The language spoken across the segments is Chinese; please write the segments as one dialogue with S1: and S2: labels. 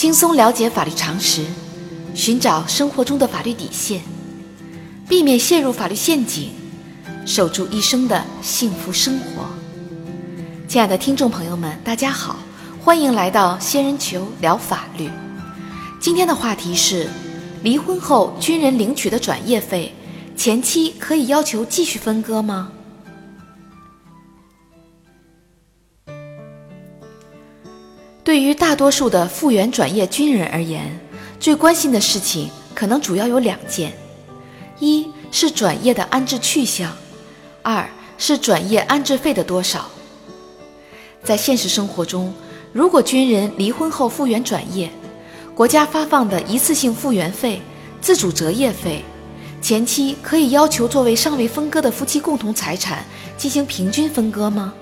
S1: 轻松了解法律常识，寻找生活中的法律底线，避免陷入法律陷阱，守住一生的幸福生活。亲爱的听众朋友们，大家好，欢迎来到仙人球聊法律。今天的话题是：离婚后军人领取的转业费，前妻可以要求继续分割吗？对于大多数的复员转业军人而言，最关心的事情可能主要有两件：一是转业的安置去向，二是转业安置费的多少。在现实生活中，如果军人离婚后复员转业，国家发放的一次性复员费、自主择业费，前妻可以要求作为尚未分割的夫妻共同财产进行平均分割吗？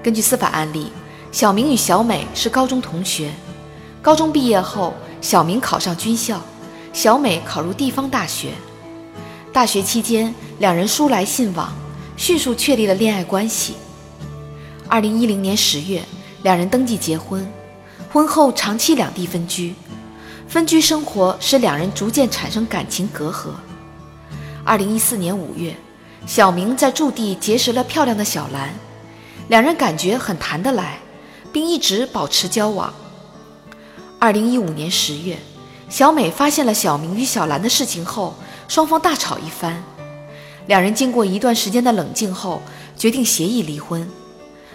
S1: 根据司法案例。小明与小美是高中同学，高中毕业后，小明考上军校，小美考入地方大学。大学期间，两人书来信往，迅速确立了恋爱关系。二零一零年十月，两人登记结婚，婚后长期两地分居，分居生活使两人逐渐产生感情隔阂。二零一四年五月，小明在驻地结识了漂亮的小兰，两人感觉很谈得来。并一直保持交往。二零一五年十月，小美发现了小明与小兰的事情后，双方大吵一番。两人经过一段时间的冷静后，决定协议离婚，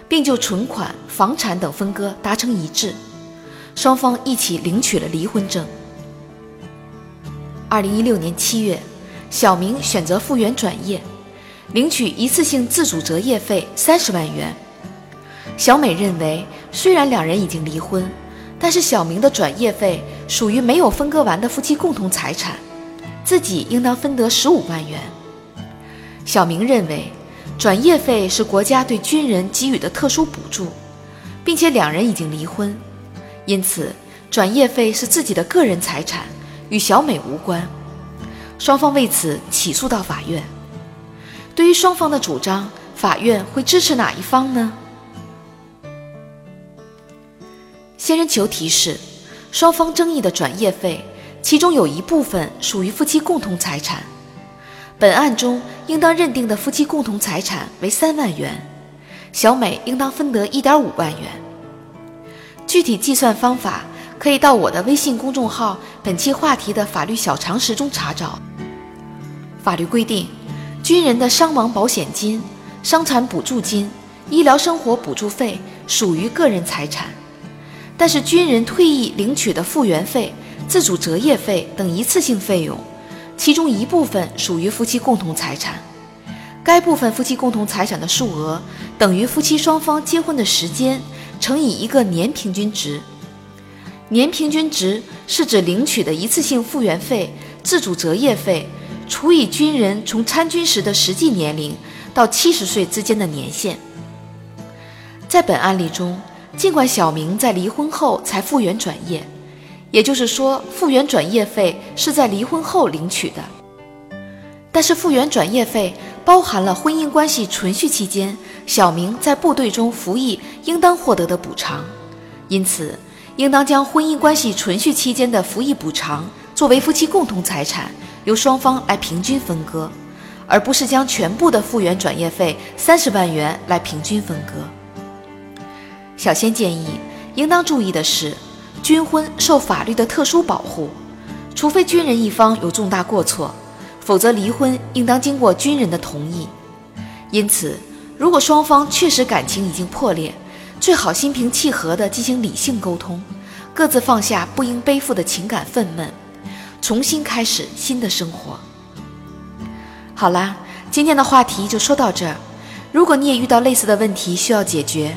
S1: 并就存款、房产等分割达成一致。双方一起领取了离婚证。二零一六年七月，小明选择复员转业，领取一次性自主择业费三十万元。小美认为，虽然两人已经离婚，但是小明的转业费属于没有分割完的夫妻共同财产，自己应当分得十五万元。小明认为，转业费是国家对军人给予的特殊补助，并且两人已经离婚，因此转业费是自己的个人财产，与小美无关。双方为此起诉到法院。对于双方的主张，法院会支持哪一方呢？仙人球提示：双方争议的转业费，其中有一部分属于夫妻共同财产。本案中应当认定的夫妻共同财产为三万元，小美应当分得一点五万元。具体计算方法可以到我的微信公众号本期话题的法律小常识中查找。法律规定，军人的伤亡保险金、伤残补助金、医疗生活补助费属于个人财产。但是，军人退役领取的复员费、自主择业费等一次性费用，其中一部分属于夫妻共同财产。该部分夫妻共同财产的数额等于夫妻双方结婚的时间乘以一个年平均值。年平均值是指领取的一次性复员费、自主择业费除以军人从参军时的实际年龄到七十岁之间的年限。在本案例中。尽管小明在离婚后才复员转业，也就是说，复员转业费是在离婚后领取的，但是复员转业费包含了婚姻关系存续期间小明在部队中服役应当获得的补偿，因此，应当将婚姻关系存续期间的服役补偿作为夫妻共同财产，由双方来平均分割，而不是将全部的复员转业费三十万元来平均分割。小仙建议，应当注意的是，军婚受法律的特殊保护，除非军人一方有重大过错，否则离婚应当经过军人的同意。因此，如果双方确实感情已经破裂，最好心平气和地进行理性沟通，各自放下不应背负的情感愤懑，重新开始新的生活。好啦，今天的话题就说到这儿。如果你也遇到类似的问题需要解决，